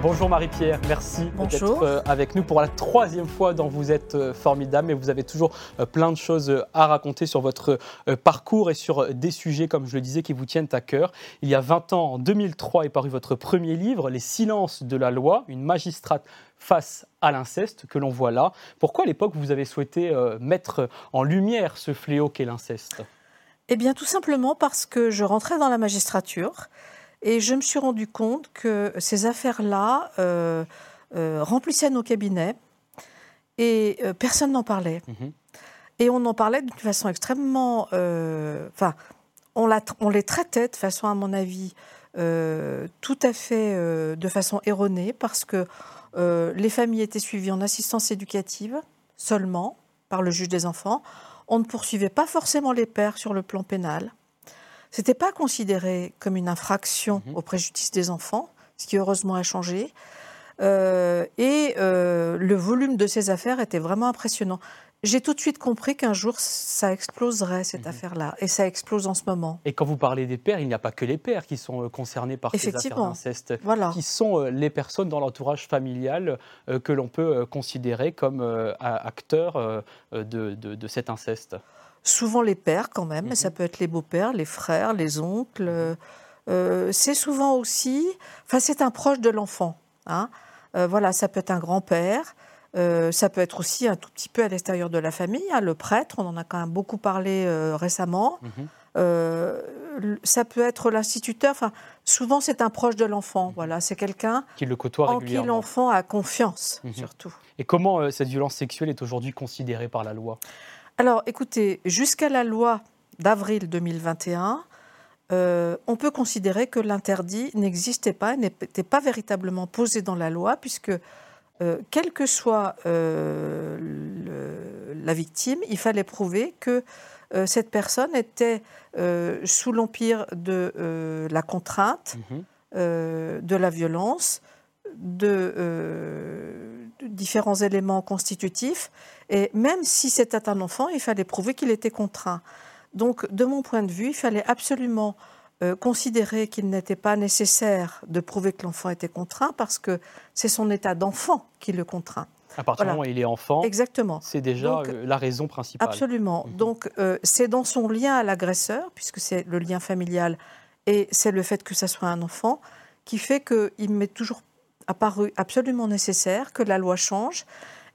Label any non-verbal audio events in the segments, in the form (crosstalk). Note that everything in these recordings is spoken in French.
Bonjour Marie-Pierre, merci d'être euh, avec nous pour la troisième fois dans Vous êtes euh, formidable. Et vous avez toujours euh, plein de choses à raconter sur votre parcours et sur des sujets, comme je le disais, qui vous tiennent à cœur. Il y a 20 ans, en 2003, est paru votre premier livre, Les silences de la loi, une magistrate face à l'inceste que l'on voit là. Pourquoi à l'époque vous avez souhaité mettre en lumière ce fléau qu'est l'inceste? Eh bien tout simplement parce que je rentrais dans la magistrature et je me suis rendu compte que ces affaires-là euh, euh, remplissaient nos cabinets et euh, personne n'en parlait. Mhm. Et on en parlait d'une façon extrêmement... Enfin, on, on, les traitait de façon, à mon avis, tout à fait de façon erronée parce que les familles étaient suivies en assistance éducative seulement par le juge des enfants. On ne poursuivait pas forcément les pères sur le plan pénal. C'était pas considéré comme une infraction mhm. au préjudice des enfants, ce qui heureusement a changé. Euh, et euh, le volume de ces affaires était vraiment impressionnant. J'ai tout de suite compris qu'un jour, ça exploserait, cette mhm. affaire-là. Et ça explose en ce moment. Et quand vous parlez des pères, il n'y a pas que les pères qui sont euh, concernés par ces affaires d'inceste. Voilà. Qui sont les personnes dans l'entourage familial que l'on peut considérer comme acteurs de, de cet inceste souvent les pères quand même, mais ça mhm. peut être les beaux-pères, les frères, les oncles. Mhm. Euh, c'est souvent aussi, enfin c'est un proche de l'enfant. Hein. Euh, voilà, ça peut être un grand-père, euh, ça peut être aussi un tout petit peu à l'extérieur de la famille, hein, le prêtre, on en a quand même beaucoup parlé récemment. Mhm. ça peut être l'instituteur. Enfin, souvent c'est un proche de l'enfant. Voilà, c'est quelqu'un qui le côtoie en qui l'enfant a confiance, surtout. Et comment cette violence sexuelle est aujourd'hui considérée par la loi? Alors, écoutez, jusqu'à la loi d'avril 2021, euh, on peut considérer que l'interdit n'existait pas, n'était pas véritablement posé dans la loi, puisque euh, quelle que soit euh, la victime, il fallait prouver que cette personne était sous l'empire de la contrainte, mhm. de la violence, de différents éléments constitutifs. Et même si c'était un enfant, il fallait prouver qu'il était contraint. Donc, de mon point de vue, il fallait absolument euh, considérer qu'il n'était pas nécessaire de prouver que l'enfant était contraint parce que c'est son état d'enfant qui le contraint. À partir du moment où il est enfant, Exactement. c'est déjà euh, la raison principale. Absolument. Mhm. Donc, euh, c'est dans son lien à l'agresseur, puisque c'est le lien familial et c'est le fait que ça soit un enfant, qui fait qu'il m'est toujours apparu absolument nécessaire que la loi change.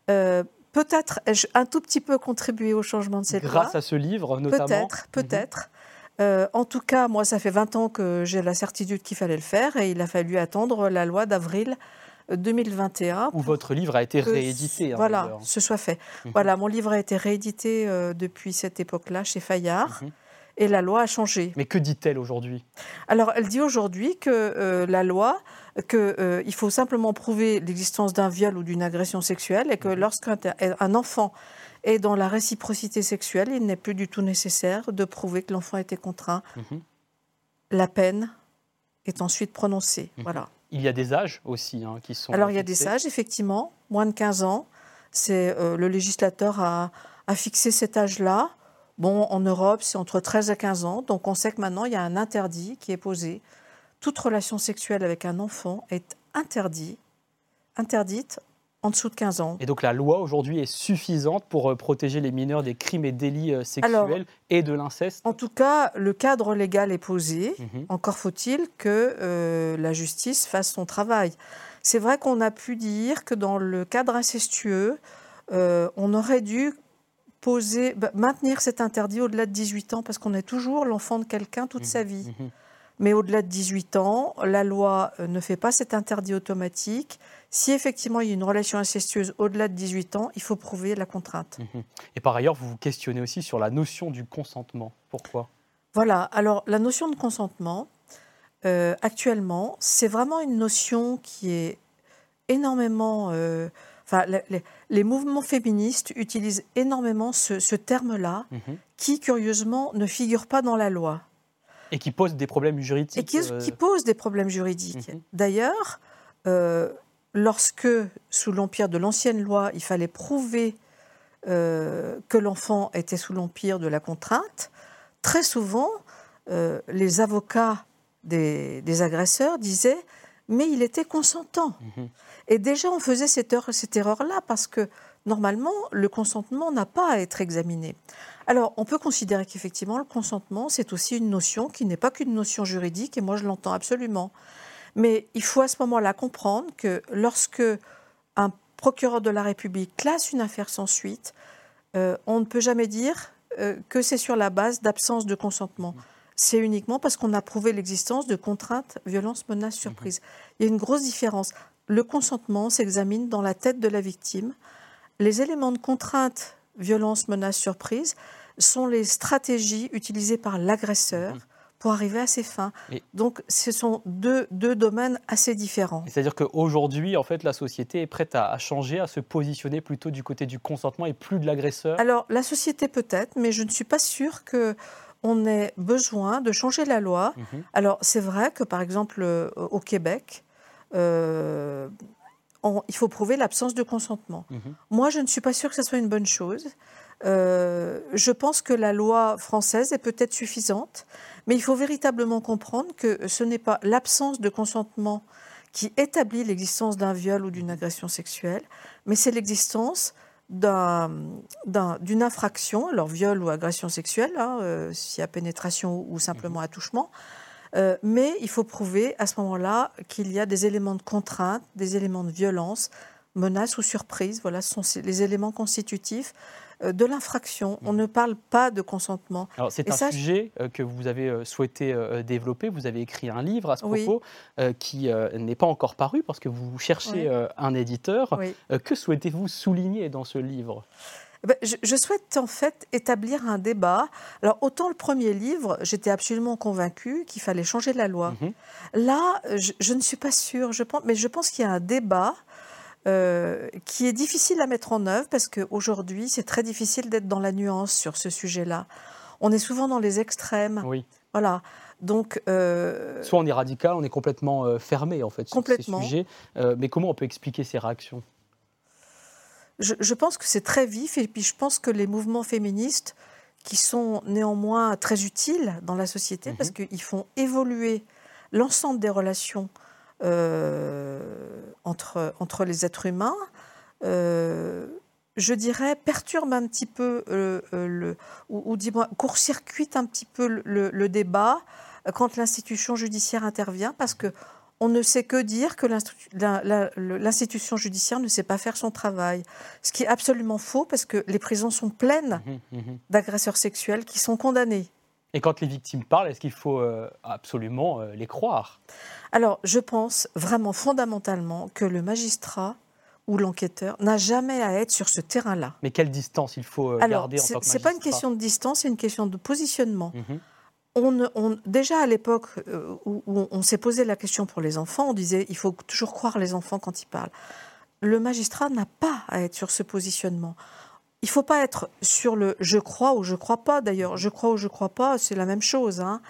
Euh, peut-être ai-je un tout petit peu contribué au changement de cette loi. Grâce à ce livre, notamment Peut-être, peut-être. Euh, en tout cas, moi, ça fait 20 ans que j'ai la certitude qu'il fallait le faire et il a fallu attendre la loi d'avril 2021. Où votre livre a été réédité. Hein, voilà, ce soit fait. Mhm. Voilà, mon livre a été réédité euh, depuis cette époque-là chez Fayard. Mhm. Et la loi a changé. Mais que dit-elle aujourd'hui? Alors, elle dit aujourd'hui que la loi qu'il euh, faut simplement prouver l'existence d'un viol ou d'une agression sexuelle et que mhm. lorsqu'un enfant est dans la réciprocité sexuelle, il n'est plus du tout nécessaire de prouver que l'enfant a été contraint. Mhm. La peine est ensuite prononcée. Mhm. Voilà. Il y a des âges aussi hein, qui sont. Alors il y a des âges, effectivement, moins de 15 ans. C'est euh, le législateur a, a fixé cet âge-là. Bon, en Europe, c'est entre 13 et 15 ans. Donc on sait que maintenant, il y a un interdit qui est posé toute relation sexuelle avec un enfant est interdite, interdite en dessous de 15 ans. Et donc la loi aujourd'hui est suffisante pour euh, protéger les mineurs des crimes et délits euh, sexuels et de l'inceste? En tout cas, le cadre légal est posé. Mhm. Encore faut-il que euh, la justice fasse son travail. C'est vrai qu'on a pu dire que dans le cadre incestueux, on aurait dû poser, bah, maintenir cet interdit au-delà de 18 ans parce qu'on est toujours l'enfant de quelqu'un toute mhm. sa vie. Mhm. Mais au-delà de 18 ans, la loi euh, ne fait pas cet interdit automatique. Si effectivement il y a une relation incestueuse au-delà de 18 ans, il faut prouver la contrainte. Mhm. Et par ailleurs, vous vous questionnez aussi sur la notion du consentement. Pourquoi? Voilà, alors la notion de consentement, euh, actuellement, c'est vraiment une notion qui est énormément... Euh, enfin, les, mouvements féministes utilisent énormément ce, terme-là, mhm. qui curieusement ne figure pas dans la loi. Et qui pose des problèmes juridiques. Et qui, euh, pose des problèmes juridiques. Mhm. D'ailleurs, lorsque, sous l'empire de l'ancienne loi, il fallait prouver que l'enfant était sous l'empire de la contrainte, très souvent, les avocats des, agresseurs disaient mais il était consentant. Mhm. Et déjà, on faisait cette, cette erreur-là parce que normalement, le consentement n'a pas à être examiné. Alors, on peut considérer qu'effectivement, le consentement, c'est aussi une notion qui n'est pas qu'une notion juridique, et moi, je l'entends absolument. Mais il faut à ce moment-là comprendre que lorsque un procureur de la République classe une affaire sans suite, euh, on ne peut jamais dire euh, que c'est sur la base d'absence de consentement. C'est uniquement parce qu'on a prouvé l'existence de contraintes, violences, menaces, surprises. Il y a une grosse différence. Le consentement s'examine dans la tête de la victime les éléments de contrainte, violence, menace, surprise, sont les stratégies utilisées par l'agresseur. Mhm. pour arriver à ses fins. Donc, ce sont deux, deux domaines assez différents. C'est-à-dire qu'aujourd'hui, en fait, la société est prête à, changer, à se positionner plutôt du côté du consentement et plus de l'agresseur? Alors, la société peut-être, mais je ne suis pas sûre que on ait besoin de changer la loi. Mhm. Alors, c'est vrai que, par exemple, euh, au Québec, euh, il faut prouver l'absence de consentement. Mhm. Moi, je ne suis pas sûre que ce soit une bonne chose. Euh, je pense que la loi française est peut-être suffisante, mais il faut véritablement comprendre que ce n'est pas l'absence de consentement qui établit l'existence d'un viol ou d'une agression sexuelle, mais c'est l'existence d'une infraction, alors viol ou agression sexuelle, hein, euh, s'il y a pénétration ou simplement mhm. attouchement, euh, mais il faut prouver à ce moment-là qu'il y a des éléments de contrainte, des éléments de violence, menace ou surprise. Voilà, ce sont les éléments constitutifs de l'infraction. On ne parle pas de consentement. Alors c'est un sujet euh, que vous avez souhaité développer. Vous avez écrit un livre à ce propos qui n'est pas encore paru parce que vous cherchez un éditeur. que souhaitez-vous souligner dans ce livre? Eh ben, je, souhaite en fait établir un débat. Alors autant le premier livre, j'étais absolument convaincue qu'il fallait changer la loi. Mhm. Là, je, ne suis pas sûre, je pense, mais je pense qu'il y a un débat euh, qui est difficile à mettre en œuvre parce qu'aujourd'hui, c'est très difficile d'être dans la nuance sur ce sujet-là. On est souvent dans les extrêmes. Oui. Voilà. Donc, euh, Soit on est radical, on est complètement euh, fermé en fait sur ces sujets. mais comment on peut expliquer ces réactions? Je, pense que c'est très vif et puis je pense que les mouvements féministes qui sont néanmoins très utiles dans la société parce mhm. qu'ils font évoluer l'ensemble des relations euh, entre, entre les êtres humains, euh, je dirais, perturbe un petit peu euh, le, ou, dis-moi, court-circuite un petit peu le, le débat quand l'institution judiciaire intervient parce que on ne sait que dire que l'institution judiciaire ne sait pas faire son travail. Ce qui est absolument faux parce que les prisons sont pleines mmh, mmh. d'agresseurs sexuels qui sont condamnés. Et quand les victimes parlent, est-ce qu'il faut euh, absolument euh, les croire? Alors, je pense vraiment fondamentalement que le magistrat ou l'enquêteur n'a jamais à être sur ce terrain-là. Mais quelle distance il faut euh, garder en tant que magistrat C'est pas une question de distance, c'est une question de positionnement on, déjà à l'époque euh, où, on s'est posé la question pour les enfants, on disait il faut toujours croire les enfants quand ils parlent. Le magistrat n'a pas à être sur ce positionnement. Il ne faut pas être sur le je crois ou je crois pas. D'ailleurs, je crois ou je crois pas, c'est la même chose. Hein.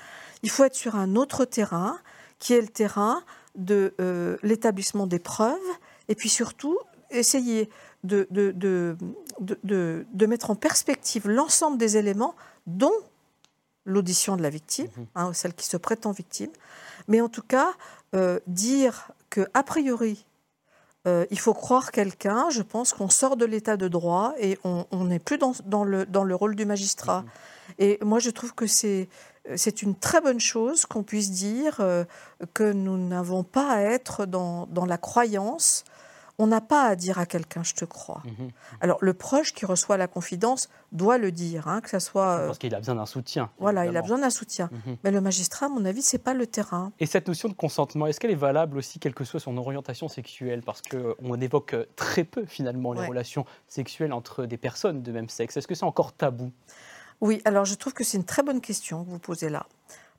Il faut être sur un autre terrain, qui est le terrain de euh, l'établissement des preuves, et puis surtout essayer de, de mettre en perspective l'ensemble des éléments dont l'audition de la victime, mhm. hein, celle qui se prétend victime, mais en tout cas, euh, dire que a priori, euh, il faut croire quelqu'un, je pense qu'on sort de l'état de droit et on n'est plus dans, dans, le, dans le rôle du magistrat. Mhm. Et moi, je trouve que c'est c'est une très bonne chose qu'on puisse dire euh, que nous n'avons pas à être dans, dans la croyance on n'a pas à dire à quelqu'un je te crois. Mhm. Alors le proche qui reçoit la confidence doit le dire, hein, que ça soit. Parce qu'il a besoin d'un soutien. Voilà, il a besoin d'un soutien. Mhm. Mais le magistrat, à mon avis, c'est pas le terrain. Et cette notion de consentement, est-ce qu'elle est valable aussi, quelle que soit son orientation sexuelle? Parce qu'on évoque très peu finalement les relations sexuelles entre des personnes de même sexe. Est-ce que c'est encore tabou? Oui, alors je trouve que c'est une très bonne question que vous posez là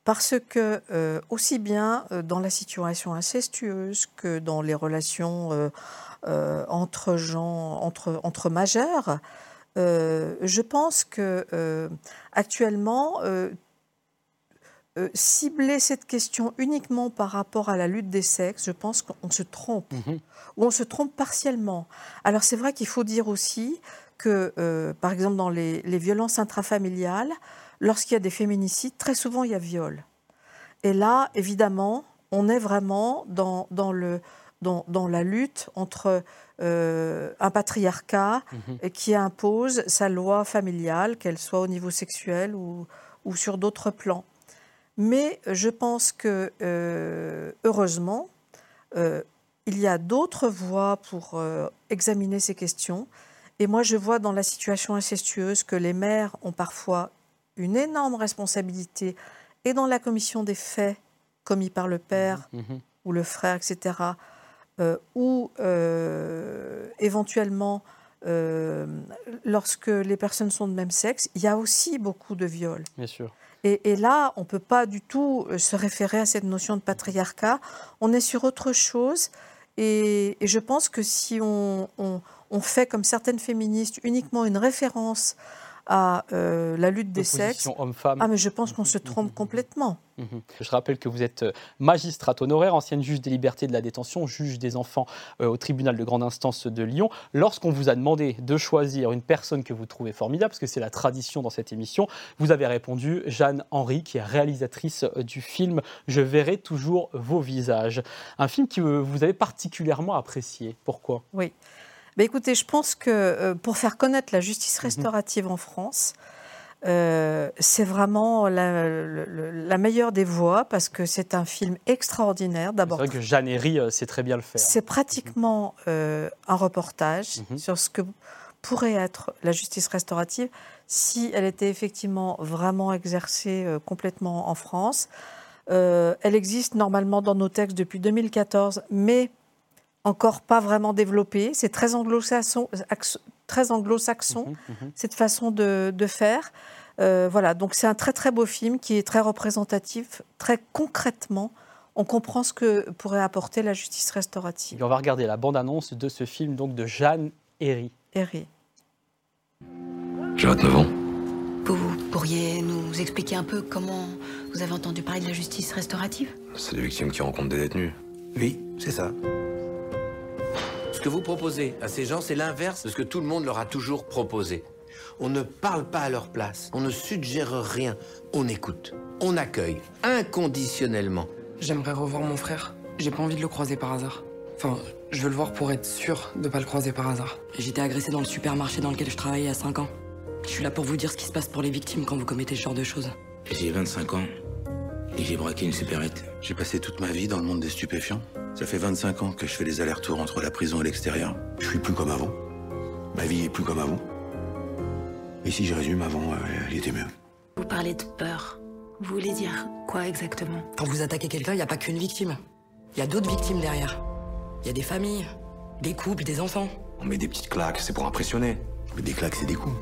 parce que euh, aussi bien euh, dans la situation incestueuse que dans les relations euh, entre gens, entre, entre majeurs, je pense que actuellement cibler cette question uniquement par rapport à la lutte des sexes, je pense qu'on se trompe, mhm. ou on se trompe partiellement. Alors c'est vrai qu'il faut dire aussi que, par exemple, dans les, violences intrafamiliales, lorsqu'il y a des féminicides, très souvent il y a viol. Et là, évidemment, on est vraiment dans, dans, le, dans, dans la lutte entre euh, un patriarcat mhm. qui impose sa loi familiale, qu'elle soit au niveau sexuel ou, ou sur d'autres plans. Mais je pense que, euh, heureusement, euh, il y a d'autres voies pour euh, examiner ces questions. Et moi, je vois dans la situation incestueuse que les mères ont parfois une énorme responsabilité, et dans la commission des faits commis par le père mmh, mmh. ou le frère, etc., ou éventuellement, lorsque les personnes sont de même sexe, il y a aussi beaucoup de viols. Bien sûr. Et, là, on ne peut pas du tout euh, se référer à cette notion de patriarcat. On est sur autre chose. Et, je pense que si on, fait, comme certaines féministes, uniquement une référence à euh, la lutte des sexes. Ah, mais je pense qu'on se (laughs) trompe complètement. Mhm. Je rappelle que vous êtes euh, magistrate honoraire, ancienne juge des libertés de la détention, juge des enfants euh, au tribunal de grande instance de Lyon. Lorsqu'on vous a demandé de choisir une personne que vous trouvez formidable, parce que c'est la tradition dans cette émission, vous avez répondu Jeanne Henry, qui est réalisatrice du film Je verrai toujours vos visages. Un film que vous avez particulièrement apprécié. Pourquoi? Oui. Bah, écoutez, je pense que euh, pour faire connaître la justice mhm. restaurative en France, euh, c'est vraiment la, meilleure des voies parce que c'est un film extraordinaire. D'abord, c'est vrai que Jeanne Herry euh, sait très bien le faire. C'est pratiquement un reportage mhm. sur ce que pourrait être la justice restaurative si elle était effectivement vraiment exercée complètement en France. elle existe normalement dans nos textes depuis 2014, mais encore pas vraiment développé. C'est très anglo-saxon, très anglo-saxon mhm, mhm. cette façon de, faire. Euh, voilà, donc c'est un très très beau film qui est très représentatif, très concrètement. On comprend ce que pourrait apporter la justice restaurative. on va regarder la bande-annonce de ce film donc de Jeanne Herry. Herry. J'ai 29 ans. Vous pourriez nous expliquer un peu comment vous avez entendu parler de la justice restaurative? C'est des victimes qui rencontrent des détenus. Oui, c'est ça. Ce que vous proposez à ces gens, c'est l'inverse de ce que tout le monde leur a toujours proposé. On ne parle pas à leur place, on ne suggère rien, on écoute, on accueille inconditionnellement. J'aimerais revoir mon frère. J'ai pas envie de le croiser par hasard. Enfin, je veux le voir pour être sûr de pas le croiser par hasard. J'étais agressé dans le supermarché dans lequel je travaillais à 5 ans. Je suis là pour vous dire ce qui se passe pour les victimes quand vous commettez ce genre de choses. J'ai 25 ans et j'ai braqué une supérette. J'ai passé toute ma vie dans le monde des stupéfiants. Ça fait 25 ans que je fais les allers-retours entre la prison et l'extérieur. Je suis plus comme avant. Ma vie est plus comme avant. Et si je résume, avant, euh, elle était mieux. Vous parlez de peur. Vous voulez dire quoi exactement? Quand vous attaquez quelqu'un, il n'y a pas qu'une victime. Il y a d'autres victimes derrière. Il y a des familles, des couples, des enfants. On met des petites claques, c'est pour impressionner. Mais des claques, c'est des coups.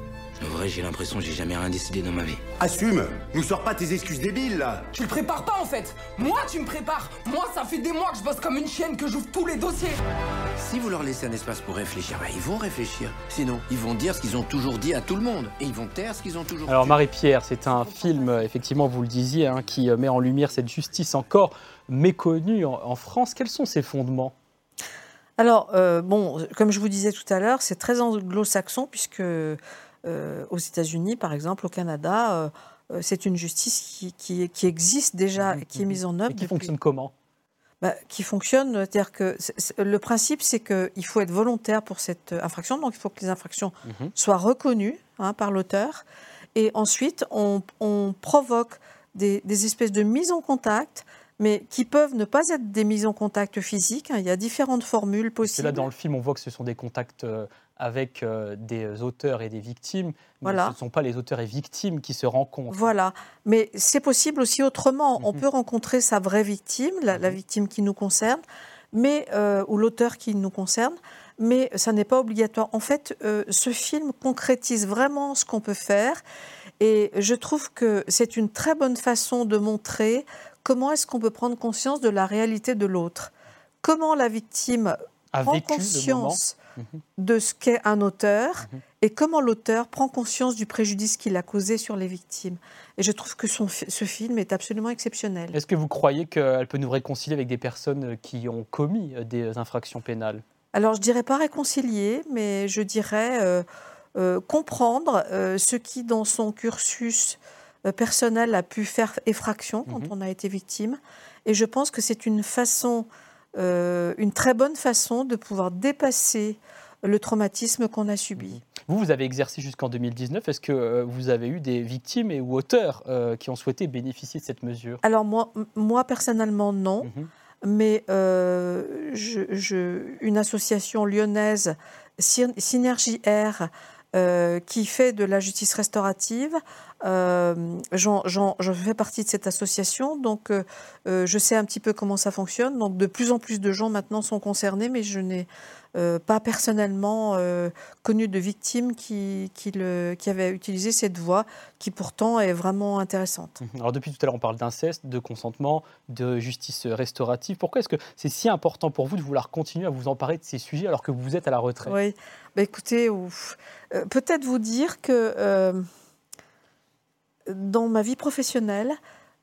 En vrai, j'ai l'impression que j'ai jamais rien décidé dans ma vie. Assume Nous sors pas tes excuses débiles, là Tu le prépares pas, en fait Moi, tu me prépares Moi, ça fait des mois que je bosse comme une chienne, que j'ouvre tous les dossiers Si vous leur laissez un espace pour réfléchir, bah, ils vont réfléchir. Sinon, ils vont dire ce qu'ils ont toujours dit à tout le monde. Et ils vont taire ce qu'ils ont toujours dit. Alors, Marie-Pierre, c'est un film, effectivement, vous le disiez, hein, qui met en lumière cette justice encore méconnue en, France. Quels sont ses fondements? Alors, euh, bon, comme je vous disais tout à l'heure, c'est très anglo-saxon puisque euh, aux États-Unis, par exemple, au Canada, euh, euh, c'est une justice qui, qui, existe déjà, et qui est mise en œuvre. Et qui fonctionne comment bah, qui fonctionne, c'est-à-dire que le principe, c'est qu'il faut être volontaire pour cette infraction, donc il faut que les infractions mhm. soient reconnues hein, par l'auteur, et ensuite on, provoque des, des, espèces de mises en contact, mais qui peuvent ne pas être des mises en contact physiques. Hein. Il y a différentes formules possibles. là, dans le film, on voit que ce sont des contacts avec euh, des auteurs et des victimes. Mais ce ne sont pas les auteurs et victimes qui se rencontrent. Voilà. Mais c'est possible aussi autrement. On mhm. peut rencontrer sa vraie victime, la, mhm. victime qui nous concerne, mais, euh, ou l'auteur qui nous concerne, mais ça n'est pas obligatoire. En fait, euh, ce film concrétise vraiment ce qu'on peut faire. Et je trouve que c'est une très bonne façon de montrer comment est-ce qu'on peut prendre conscience de la réalité de l'autre. Comment la victime a prend conscience de ce qu'est un auteur. Mhm. et comment l'auteur prend conscience du préjudice qu'il a causé sur les victimes. Et je trouve que son, ce film est absolument exceptionnel. Est-ce que vous croyez qu'elle peut nous réconcilier avec des personnes qui ont commis des infractions pénales? Alors, je dirais pas réconcilier, mais je dirais euh, euh, comprendre euh, ce qui, dans son cursus personnel, a pu faire effraction quand mhm. on a été victime. Et je pense que c'est une façon, une très bonne façon de pouvoir dépasser le traumatisme qu'on a subi. Mhm. Vous, vous avez exercé jusqu'en 2019. Est-ce que euh, vous avez eu des victimes et ou auteurs euh, qui ont souhaité bénéficier de cette mesure? Alors moi, moi personnellement, non. Mhm. Mais euh, je, une association lyonnaise, Synergie R, qui fait de la justice restaurative. Euh, je fais partie de cette association, donc je sais un petit peu comment ça fonctionne. Donc de plus en plus de gens maintenant sont concernés, mais je n'ai euh, pas personnellement euh, connu de victimes qui, qui, le, qui, avaient utilisé cette voie, qui pourtant est vraiment intéressante. Mhm. Alors depuis tout à l'heure, on parle d'inceste, de consentement, de justice restaurative. Pourquoi est-ce que c'est si important pour vous de vouloir continuer à vous emparer de ces sujets alors que vous êtes à la retraite? Oui, bah, écoutez, euh, peut-être vous dire que dans ma vie professionnelle,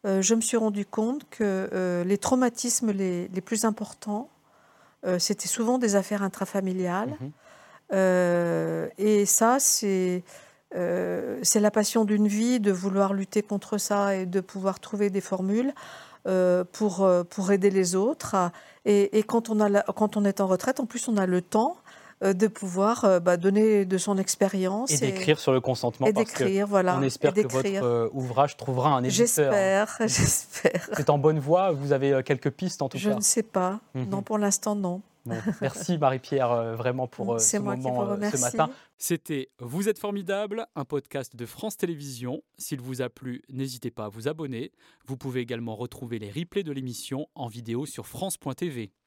je me suis rendu compte que les traumatismes les, les plus importants, euh, c'était souvent des affaires intrafamiliales. Mhm. Euh, et ça, c'est euh, c'est la passion d'une vie de vouloir lutter contre ça et de pouvoir trouver des formules pour, pour aider les autres. Et, et quand, on a quand on est en retraite, en plus, on a le temps de pouvoir bah, donner de son expérience. Et, d'écrire sur le consentement. Et d'écrire, voilà. On espère que votre ouvrage trouvera un éditeur. J'espère, (laughs) j'espère. C'est en bonne voie, vous avez quelques pistes en tout Je cas Je ne sais pas, mhm. non, pour l'instant non merci Marie-Pierre euh, vraiment pour euh, ce moment euh, ce matin. C'était Vous êtes formidable, un podcast de France Télévisions. S'il vous a plu, n'hésitez pas à vous abonner. Vous pouvez également retrouver les replays de l'émission en vidéo sur France.tv.